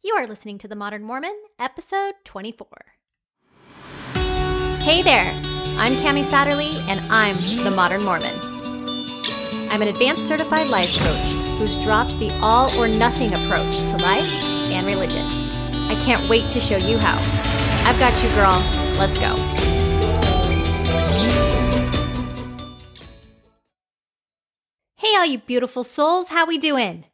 You are listening to The Modern Mormon, episode 24. Hey there, I'm Cami Satterlee, and I'm The Modern Mormon. I'm an advanced certified life coach who's dropped the all or nothing approach to life and religion. I can't wait to show you how. I've got you, girl. Let's go. Hey, all you beautiful souls, how we doing?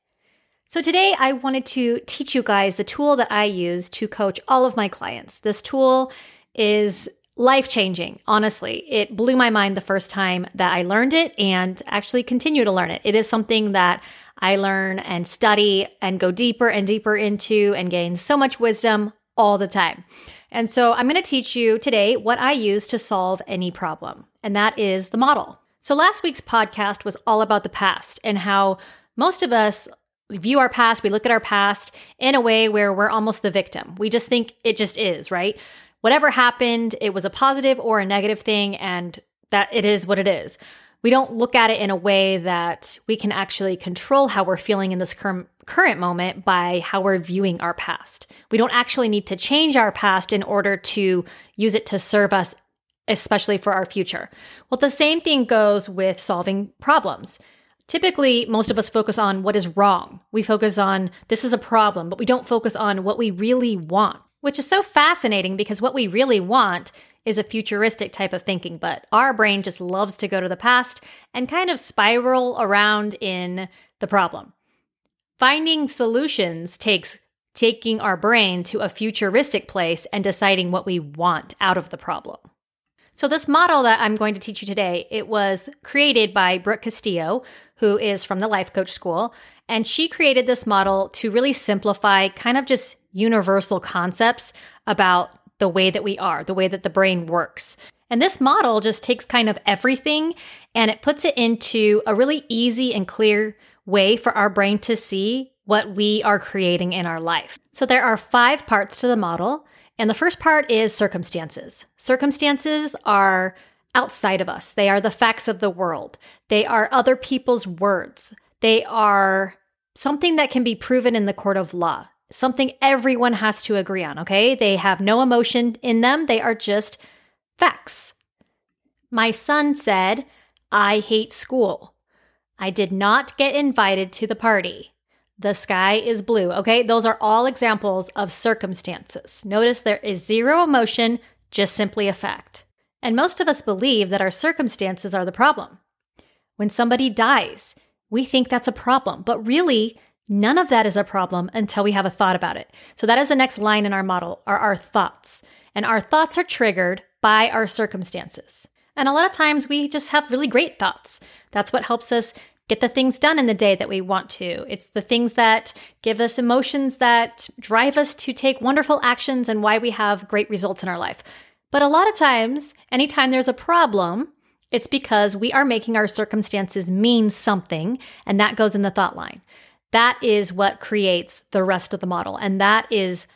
So today I wanted to teach you guys the tool that I use to coach all of my clients. This tool is life changing. Honestly, it blew my mind the first time that I learned it and actually continue to learn it. It is something that I learn and study and go deeper and deeper into and gain so much wisdom all the time. And so I'm going to teach you today what I use to solve any problem, and that is the model. So last week's podcast was all about the past and how most of us view our past, we look at our past in a way where we're almost the victim. We just think it just is, right? Whatever happened, it was a positive or a negative thing, and that it is what it is. We don't look at it in a way that we can actually control how we're feeling in this current current moment by how we're viewing our past. We don't actually need to change our past in order to use it to serve us especially for our future. Well, the same thing goes with solving problems. Typically, most of us focus on what is wrong. We focus on this is a problem, but we don't focus on what we really want, which is so fascinating because what we really want is a futuristic type of thinking, but our brain just loves to go to the past and kind of spiral around in the problem. Finding solutions takes taking our brain to a futuristic place and deciding what we want out of the problem. So this model that I'm going to teach you today, it was created by Brooke Castillo, who is from the Life Coach School, and she created this model to really simplify kind of just universal concepts about the way that we are, the way that the brain works. And this model just takes kind of everything and it puts it into a really easy and clear way for our brain to see what we are creating in our life. So there are five parts to the model. And the first part is circumstances. Circumstances are outside of us, they are the facts of the world, they are other people's words, they are something that can be proven in the court of law, something everyone has to agree on, okay? They have no emotion in them, they are just facts. My son said, I hate school. I did not get invited to the party. The sky is blue. Okay, those are all examples of circumstances. Notice there is zero emotion, just simply a fact. And most of us believe that our circumstances are the problem. When somebody dies, we think that's a problem, but really, none of that is a problem until we have a thought about it. So that is the next line in our model are our thoughts. And our thoughts are triggered by our circumstances. And a lot of times we just have really great thoughts. That's what helps us get the things done in the day that we want to. It's the things that give us emotions that drive us to take wonderful actions and why we have great results in our life. But a lot of times, anytime there's a problem, it's because we are making our circumstances mean something, and that goes in the thought line. That is what creates the rest of the model. And that is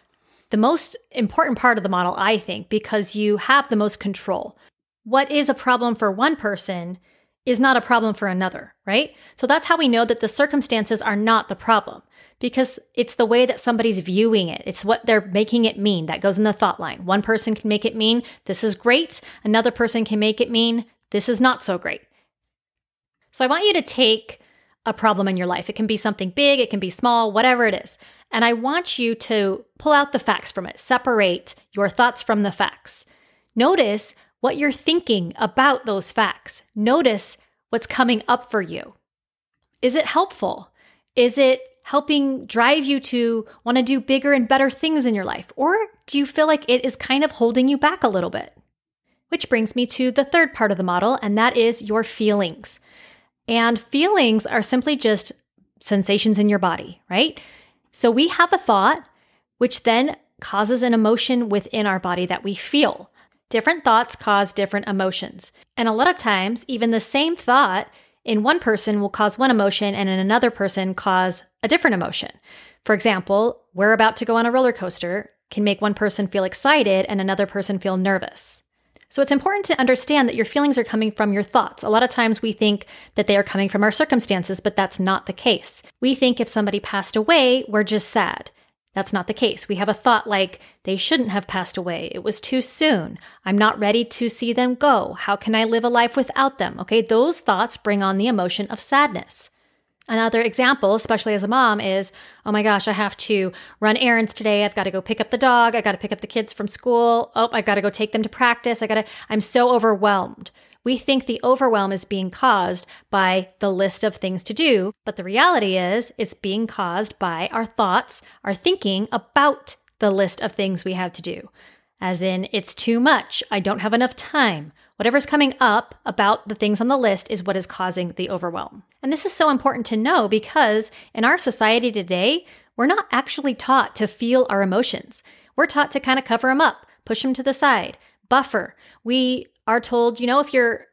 the most important part of the model, I think, because you have the most control. What is a problem for one person is not a problem for another, right? So that's how we know that the circumstances are not the problem because it's the way that somebody's viewing it. It's what they're making it mean that goes in the thought line. One person can make it mean this is great, another person can make it mean this is not so great. So I want you to take a problem in your life. It can be something big, it can be small, whatever it is. And I want you to pull out the facts from it, separate your thoughts from the facts. Notice what you're thinking about those facts. Notice what's coming up for you. Is it helpful? Is it helping drive you to want to do bigger and better things in your life? Or do you feel like it is kind of holding you back a little bit? Which brings me to the third part of the model, and that is your feelings. And feelings are simply just sensations in your body, right? So we have a thought, which then causes an emotion within our body that we feel. Different thoughts cause different emotions. And a lot of times, even the same thought in one person will cause one emotion and in another person cause a different emotion. For example, we're about to go on a roller coaster can make one person feel excited and another person feel nervous. So it's important to understand that your feelings are coming from your thoughts. A lot of times we think that they are coming from our circumstances, but that's not the case. We think if somebody passed away, we're just sad. That's not the case. We have a thought like, they shouldn't have passed away. It was too soon. I'm not ready to see them go. How can I live a life without them? Okay, those thoughts bring on the emotion of sadness. Another example, especially as a mom, is oh my gosh, I have to run errands today. I've got to go pick up the dog. I got to pick up the kids from school. Oh, I got to go take them to practice. I got to, I'm so overwhelmed. We think the overwhelm is being caused by the list of things to do, but the reality is it's being caused by our thoughts, our thinking about the list of things we have to do. As in, it's too much, I don't have enough time. Whatever's coming up about the things on the list is what is causing the overwhelm. And this is so important to know because in our society today, we're not actually taught to feel our emotions. We're taught to kind of cover them up, push them to the side, buffer. We are told, you know, if you're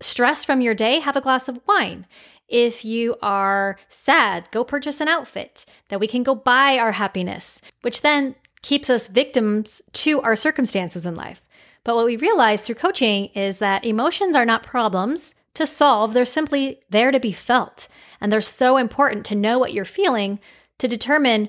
stressed from your day, have a glass of wine. If you are sad, go purchase an outfit that we can go buy our happiness, which then keeps us victims to our circumstances in life. But what we realize through coaching is that emotions are not problems to solve, they're simply there to be felt. And they're so important to know what you're feeling to determine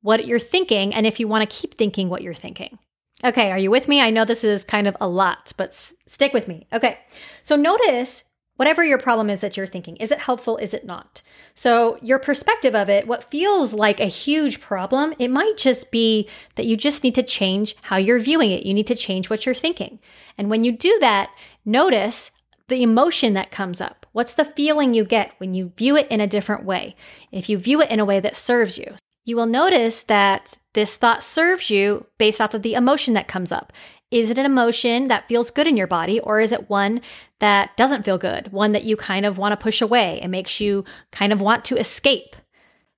what you're thinking and if you want to keep thinking what you're thinking. Okay, are you with me? I know this is kind of a lot, but s- stick with me. Okay, so notice whatever your problem is that you're thinking. Is it helpful? Is it not? So, your perspective of it, what feels like a huge problem, it might just be that you just need to change how you're viewing it. You need to change what you're thinking. And when you do that, notice the emotion that comes up. What's the feeling you get when you view it in a different way? If you view it in a way that serves you you will notice that this thought serves you based off of the emotion that comes up. Is it an emotion that feels good in your body, or is it one that doesn't feel good? One that you kind of want to push away and makes you kind of want to escape?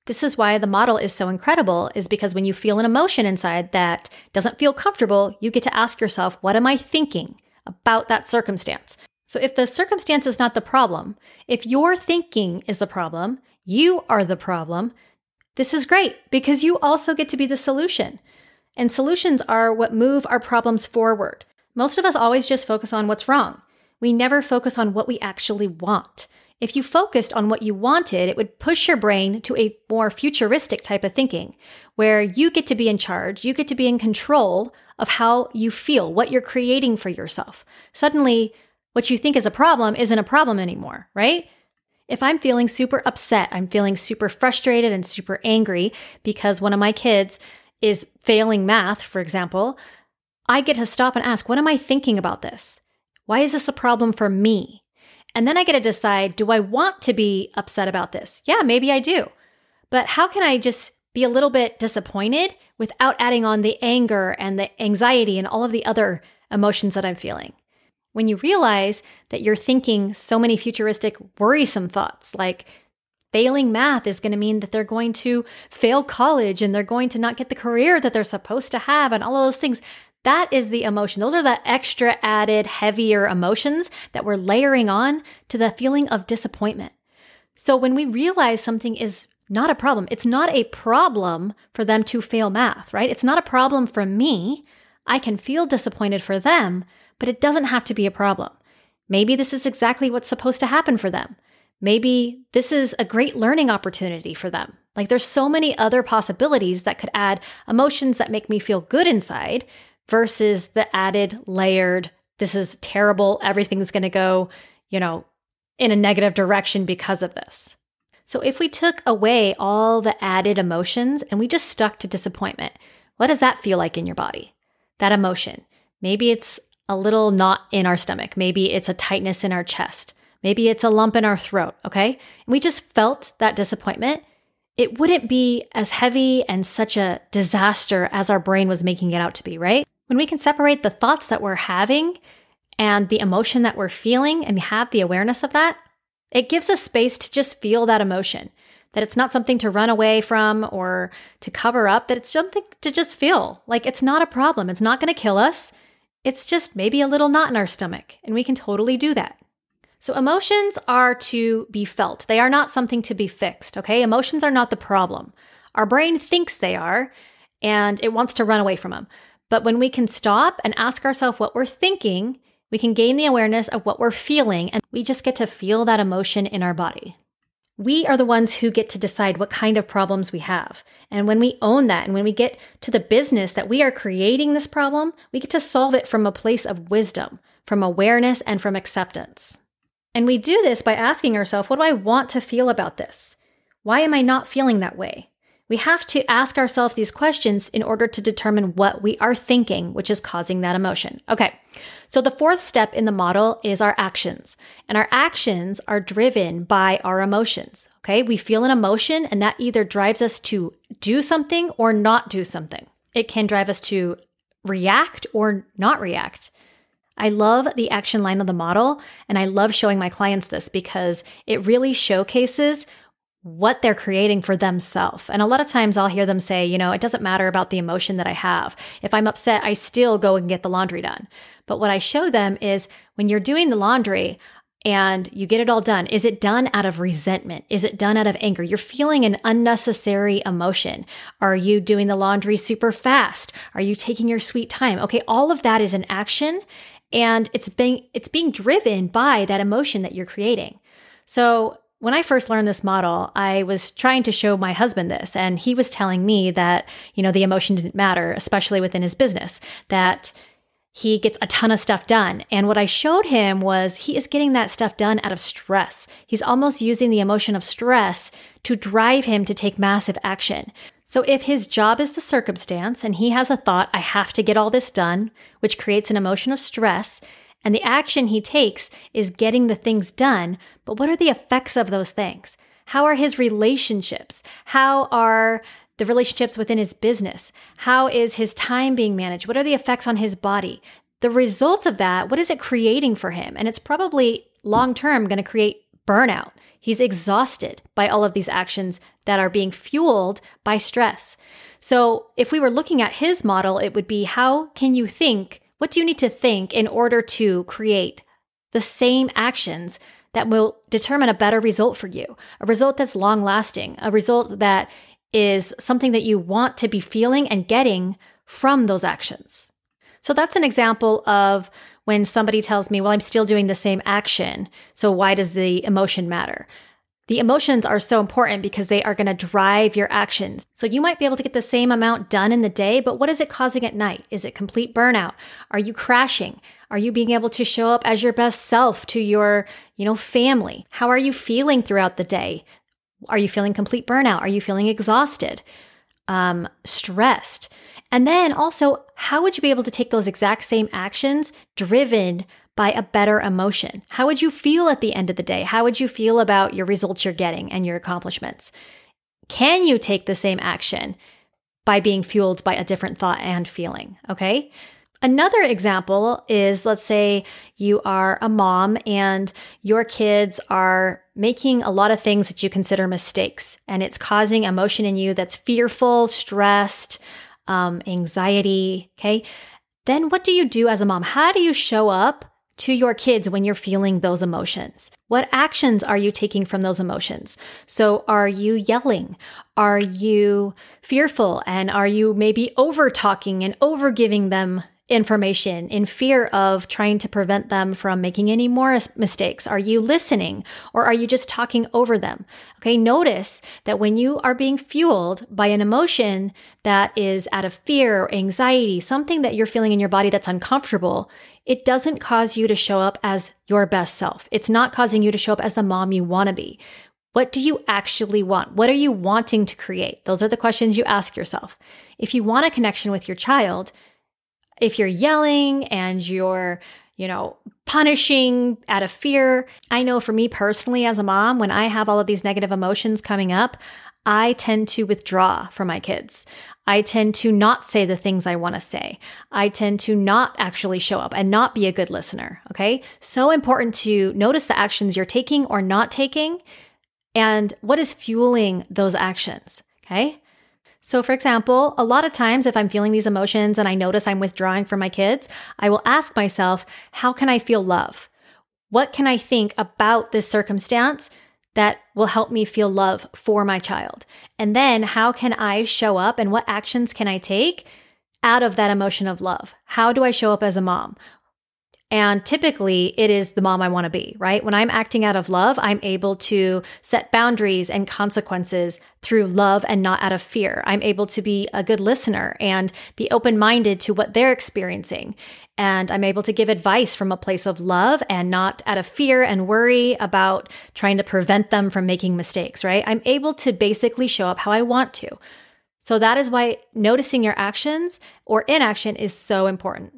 This is why the model is so incredible, is because when you feel an emotion inside that doesn't feel comfortable, you get to ask yourself, what am I thinking about that circumstance? So if the circumstance is not the problem, if your thinking is the problem, you are the problem, this is great because you also get to be the solution. And solutions are what move our problems forward. Most of us always just focus on what's wrong. We never focus on what we actually want. If you focused on what you wanted, it would push your brain to a more futuristic type of thinking, where you get to be in charge, you get to be in control of how you feel, what you're creating for yourself. Suddenly, what you think is a problem isn't a problem anymore, right? If I'm feeling super upset, I'm feeling super frustrated and super angry because one of my kids is failing math, for example, I get to stop and ask, what am I thinking about this? Why is this a problem for me? And then I get to decide, do I want to be upset about this? Yeah, maybe I do. But how can I just be a little bit disappointed without adding on the anger and the anxiety and all of the other emotions that I'm feeling? When you realize that you're thinking so many futuristic, worrisome thoughts like, failing math is going to mean that they're going to fail college and they're going to not get the career that they're supposed to have and all of those things. That is the emotion. Those are the extra added, heavier emotions that we're layering on to the feeling of disappointment. So when we realize something is not a problem, it's not a problem for them to fail math, right? It's not a problem for me. I can feel disappointed for them, but it doesn't have to be a problem. Maybe this is exactly what's supposed to happen for them. Maybe this is a great learning opportunity for them. Like there's so many other possibilities that could add emotions that make me feel good inside versus the added layered, this is terrible, everything's going to go, you know, in a negative direction because of this. So if we took away all the added emotions and we just stuck to disappointment, what does that feel like in your body? That emotion. Maybe it's a little knot in our stomach. Maybe it's a tightness in our chest. Maybe it's a lump in our throat. Okay. And we just felt that disappointment. It wouldn't be as heavy and such a disaster as our brain was making it out to be, right? When we can separate the thoughts that we're having and the emotion that we're feeling and have the awareness of that, it gives us space to just feel that emotion. That it's not something to run away from or to cover up, that it's something to just feel. Like it's not a problem. It's not going to kill us. It's just maybe a little knot in our stomach, and we can totally do that. So, emotions are to be felt. They are not something to be fixed, okay? Emotions are not the problem. Our brain thinks they are, and it wants to run away from them. But when we can stop and ask ourselves what we're thinking, we can gain the awareness of what we're feeling, and we just get to feel that emotion in our body. We are the ones who get to decide what kind of problems we have. And when we own that and when we get to the business that we are creating this problem, we get to solve it from a place of wisdom, from awareness, and from acceptance. And we do this by asking ourselves, what do I want to feel about this? Why am I not feeling that way? We have to ask ourselves these questions in order to determine what we are thinking, which is causing that emotion. Okay, so the fourth step in the model is our actions. And our actions are driven by our emotions. Okay, we feel an emotion, and that either drives us to do something or not do something. It can drive us to react or not react. I love the action line of the model, and I love showing my clients this because it really showcases what they're creating for themselves. And a lot of times I'll hear them say, you know, it doesn't matter about the emotion that I have. If I'm upset, I still go and get the laundry done. But what I show them is when you're doing the laundry, and you get it all done. Is it done out of resentment? Is it done out of anger? You're feeling an unnecessary emotion. Are you doing the laundry super fast? Are you taking your sweet time? Okay, all of that is an action and it's being it's being driven by that emotion that you're creating. So when I first learned this model, I was trying to show my husband this, and he was telling me that, you know, the emotion didn't matter, especially within his business, that he gets a ton of stuff done. And what I showed him was he is getting that stuff done out of stress. He's almost using the emotion of stress to drive him to take massive action. So if his job is the circumstance and he has a thought, I have to get all this done, which creates an emotion of stress, and the action he takes is getting the things done. But what are the effects of those things? How are his relationships? How are the relationships within his business? How is his time being managed? What are the effects on his body? The results of that, what is it creating for him? And it's probably long term going to create burnout. He's exhausted by all of these actions that are being fueled by stress. So, if we were looking at his model, it would be how can you think what do you need to think in order to create the same actions that will determine a better result for you? A result that's long lasting, a result that is something that you want to be feeling and getting from those actions. So that's an example of when somebody tells me, well, I'm still doing the same action. So why does the emotion matter? The emotions are so important because they are going to drive your actions. So you might be able to get the same amount done in the day, but what is it causing at night? Is it complete burnout? Are you crashing? Are you being able to show up as your best self to your, you know, family? How are you feeling throughout the day? Are you feeling complete burnout? Are you feeling exhausted? Um, stressed? And then also, how would you be able to take those exact same actions driven by a better emotion? How would you feel at the end of the day? How would you feel about your results you're getting and your accomplishments? Can you take the same action by being fueled by a different thought and feeling? Okay. Another example is let's say you are a mom and your kids are making a lot of things that you consider mistakes, and it's causing emotion in you that's fearful, stressed, um, anxiety. Okay. Then what do you do as a mom? How do you show up to your kids when you're feeling those emotions? What actions are you taking from those emotions? So, are you yelling? Are you fearful? And are you maybe over talking and over giving them information in fear of trying to prevent them from making any more mistakes? Are you listening or are you just talking over them? Okay, notice that when you are being fueled by an emotion that is out of fear or anxiety, something that you're feeling in your body that's uncomfortable, it doesn't cause you to show up as your best self. It's not causing you to show up as the mom you want to be. What do you actually want? What are you wanting to create? Those are the questions you ask yourself. If you want a connection with your child, if you're yelling and you're, you know, punishing out of fear, I know for me personally as a mom, when I have all of these negative emotions coming up, I tend to withdraw from my kids. I tend to not say the things I want to say. I tend to not actually show up and not be a good listener. Okay. So important to notice the actions you're taking or not taking and what is fueling those actions. Okay. So, for example, a lot of times if I'm feeling these emotions and I notice I'm withdrawing from my kids, I will ask myself, how can I feel love? What can I think about this circumstance that will help me feel love for my child? And then how can I show up and what actions can I take out of that emotion of love? How do I show up as a mom? And typically it is the mom I want to be, right? When I'm acting out of love, I'm able to set boundaries and consequences through love and not out of fear. I'm able to be a good listener and be open minded to what they're experiencing. And I'm able to give advice from a place of love and not out of fear and worry about trying to prevent them from making mistakes, right? I'm able to basically show up how I want to. So that is why noticing your actions or inaction is so important.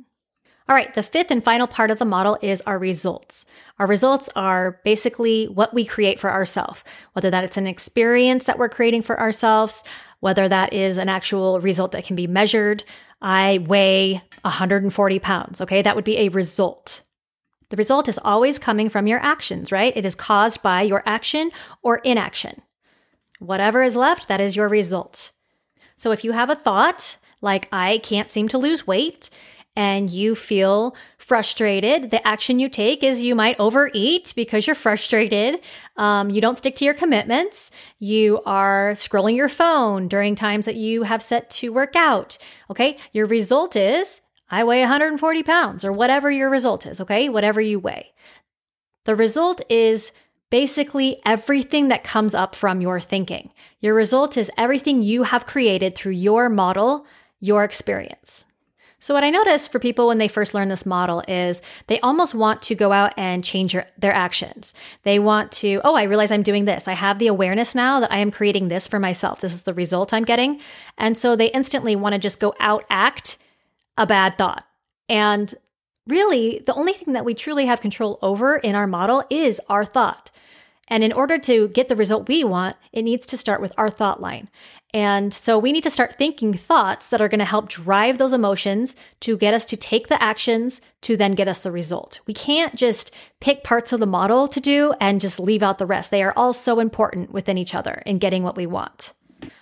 All right, the fifth and final part of the model is our results. Our results are basically what we create for ourselves, whether that it's an experience that we're creating for ourselves, whether that is an actual result that can be measured. I weigh 140 pounds. Okay, that would be a result. The result is always coming from your actions, right? It is caused by your action or inaction. Whatever is left, that is your result. So if you have a thought like, I can't seem to lose weight, and you feel frustrated, the action you take is you might overeat because you're frustrated. Um, you don't stick to your commitments. You are scrolling your phone during times that you have set to work out. Okay. Your result is I weigh 140 pounds or whatever your result is. Okay. Whatever you weigh. The result is basically everything that comes up from your thinking. Your result is everything you have created through your model, your experience. So, what I notice for people when they first learn this model is they almost want to go out and change your, their actions. They want to, oh, I realize I'm doing this. I have the awareness now that I am creating this for myself. This is the result I'm getting. And so they instantly want to just go out act a bad thought. And really, the only thing that we truly have control over in our model is our thought. And in order to get the result we want, it needs to start with our thought line. And so we need to start thinking thoughts that are going to help drive those emotions to get us to take the actions to then get us the result. We can't just pick parts of the model to do and just leave out the rest. They are all so important within each other in getting what we want.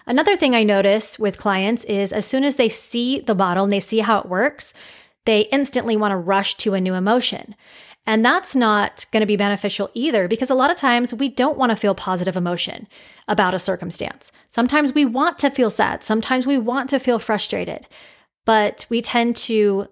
Another thing I notice with clients is as soon as they see the model and they see how it works, they instantly want to rush to a new emotion. And that's not going to be beneficial either because a lot of times we don't want to feel positive emotion about a circumstance. Sometimes we want to feel sad. Sometimes we want to feel frustrated, but we tend to,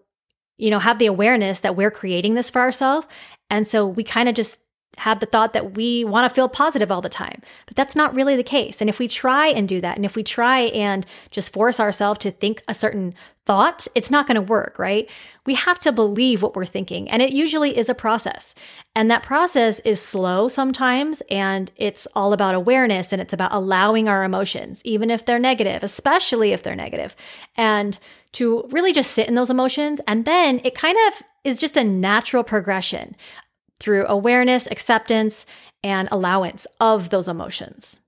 you know, have the awareness that we're creating this for ourselves. And so we kind of just have the thought that we want to feel positive all the time. But that's not really the case. And if we try and do that, and if we try and just force ourselves to think a certain thought, it's not going to work, right? We have to believe what we're thinking. And it usually is a process. And that process is slow sometimes. And it's all about awareness and it's about allowing our emotions, even if they're negative, especially if they're negative, and to really just sit in those emotions. And then it kind of is just a natural progression through awareness, acceptance, and allowance of those emotions.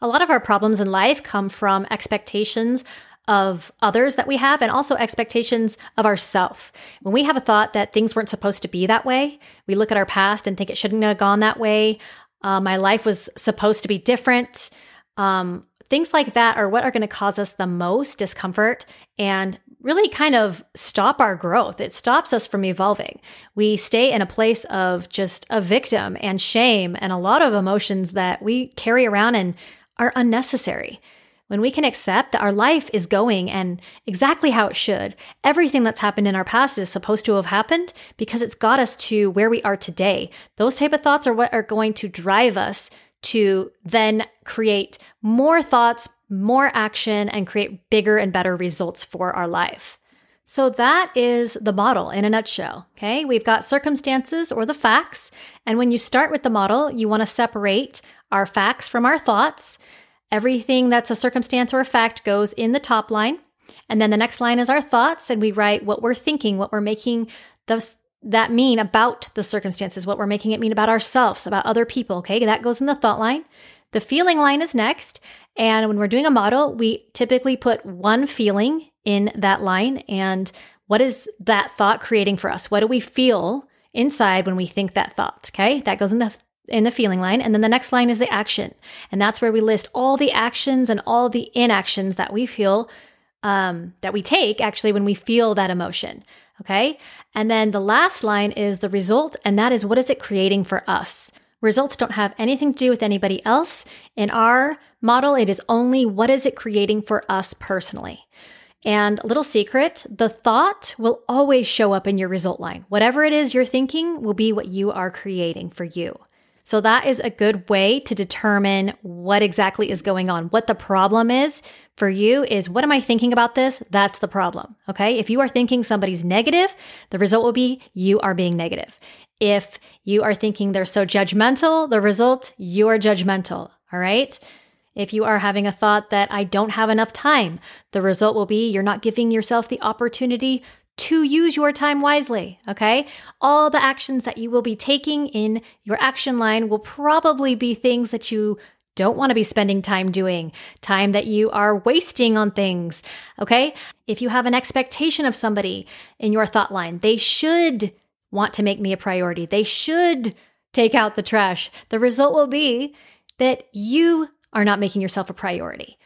A lot of our problems in life come from expectations of others that we have and also expectations of ourself. When we have a thought that things weren't supposed to be that way, we look at our past and think it shouldn't have gone that way. Uh, my life was supposed to be different. Um, things like that are what are going to cause us the most discomfort and really kind of stop our growth. It stops us from evolving. We stay in a place of just a victim and shame and a lot of emotions that we carry around and are unnecessary. When we can accept that our life is going and exactly how it should, everything that's happened in our past is supposed to have happened because it's got us to where we are today. Those type of thoughts are what are going to drive us to then create more thoughts, more action, and create bigger and better results for our life. So that is the model in a nutshell. Okay. We've got circumstances or the facts. And when you start with the model, you want to separate our facts from our thoughts. Everything that's a circumstance or a fact goes in the top line. And then the next line is our thoughts. And we write what we're thinking, what we're making that mean about the circumstances, what we're making it mean about ourselves, about other people. Okay. That goes in the thought line. The feeling line is next. And when we're doing a model, we typically put one feeling in that line. And what is that thought creating for us? What do we feel inside when we think that thought? Okay. That goes in the in the feeling line. And then the next line is the action. And that's where we list all the actions and all the inactions that we feel um, that we take actually when we feel that emotion. Okay. And then the last line is the result. And that is what is it creating for us? Results don't have anything to do with anybody else. In our model, it is only what is it creating for us personally. And a little secret the thought will always show up in your result line. Whatever it is you're thinking will be what you are creating for you. So, that is a good way to determine what exactly is going on. What the problem is for you is what am I thinking about this? That's the problem. Okay. If you are thinking somebody's negative, the result will be you are being negative. If you are thinking they're so judgmental, the result, you are judgmental. All right. If you are having a thought that I don't have enough time, the result will be you're not giving yourself the opportunity to use your time wisely. Okay. All the actions that you will be taking in your action line will probably be things that you don't want to be spending time doing, time that you are wasting on things. Okay. If you have an expectation of somebody in your thought line, they should want to make me a priority. They should take out the trash. The result will be that you are not making yourself a priority,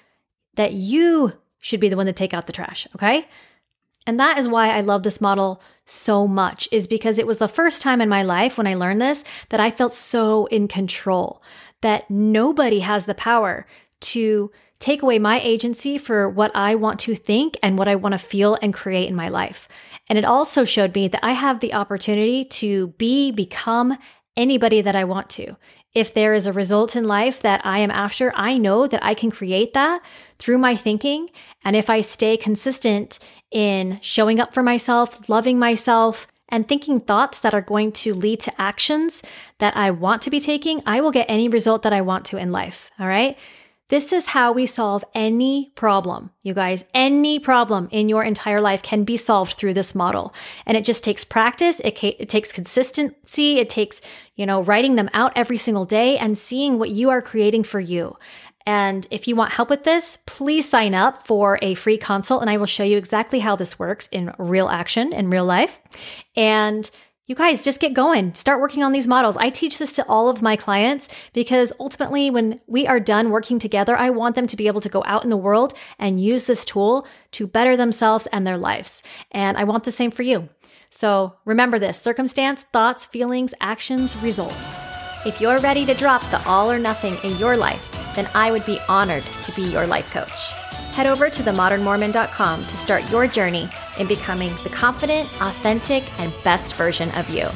that you should be the one to take out the trash. Okay. And that is why I love this model so much, is because it was the first time in my life when I learned this that I felt so in control, that nobody has the power to take away my agency for what I want to think and what I want to feel and create in my life. And it also showed me that I have the opportunity to be, become anybody that I want to. If there is a result in life that I am after, I know that I can create that through my thinking. And if I stay consistent in showing up for myself, loving myself, and thinking thoughts that are going to lead to actions that I want to be taking, I will get any result that I want to in life. All right. This is how we solve any problem, you guys. Any problem in your entire life can be solved through this model. And it just takes practice. It, ca- it takes consistency. It takes, you know, writing them out every single day and seeing what you are creating for you. And if you want help with this, please sign up for a free consult and I will show you exactly how this works in real action in real life. And you guys just get going. Start working on these models. I teach this to all of my clients because ultimately, when we are done working together, I want them to be able to go out in the world and use this tool to better themselves and their lives. And I want the same for you. So remember this circumstance, thoughts, feelings, actions, results. If you're ready to drop the all or nothing in your life, then I would be honored to be your life coach head over to themodernmormon.com to start your journey in becoming the confident, authentic, and best version of you.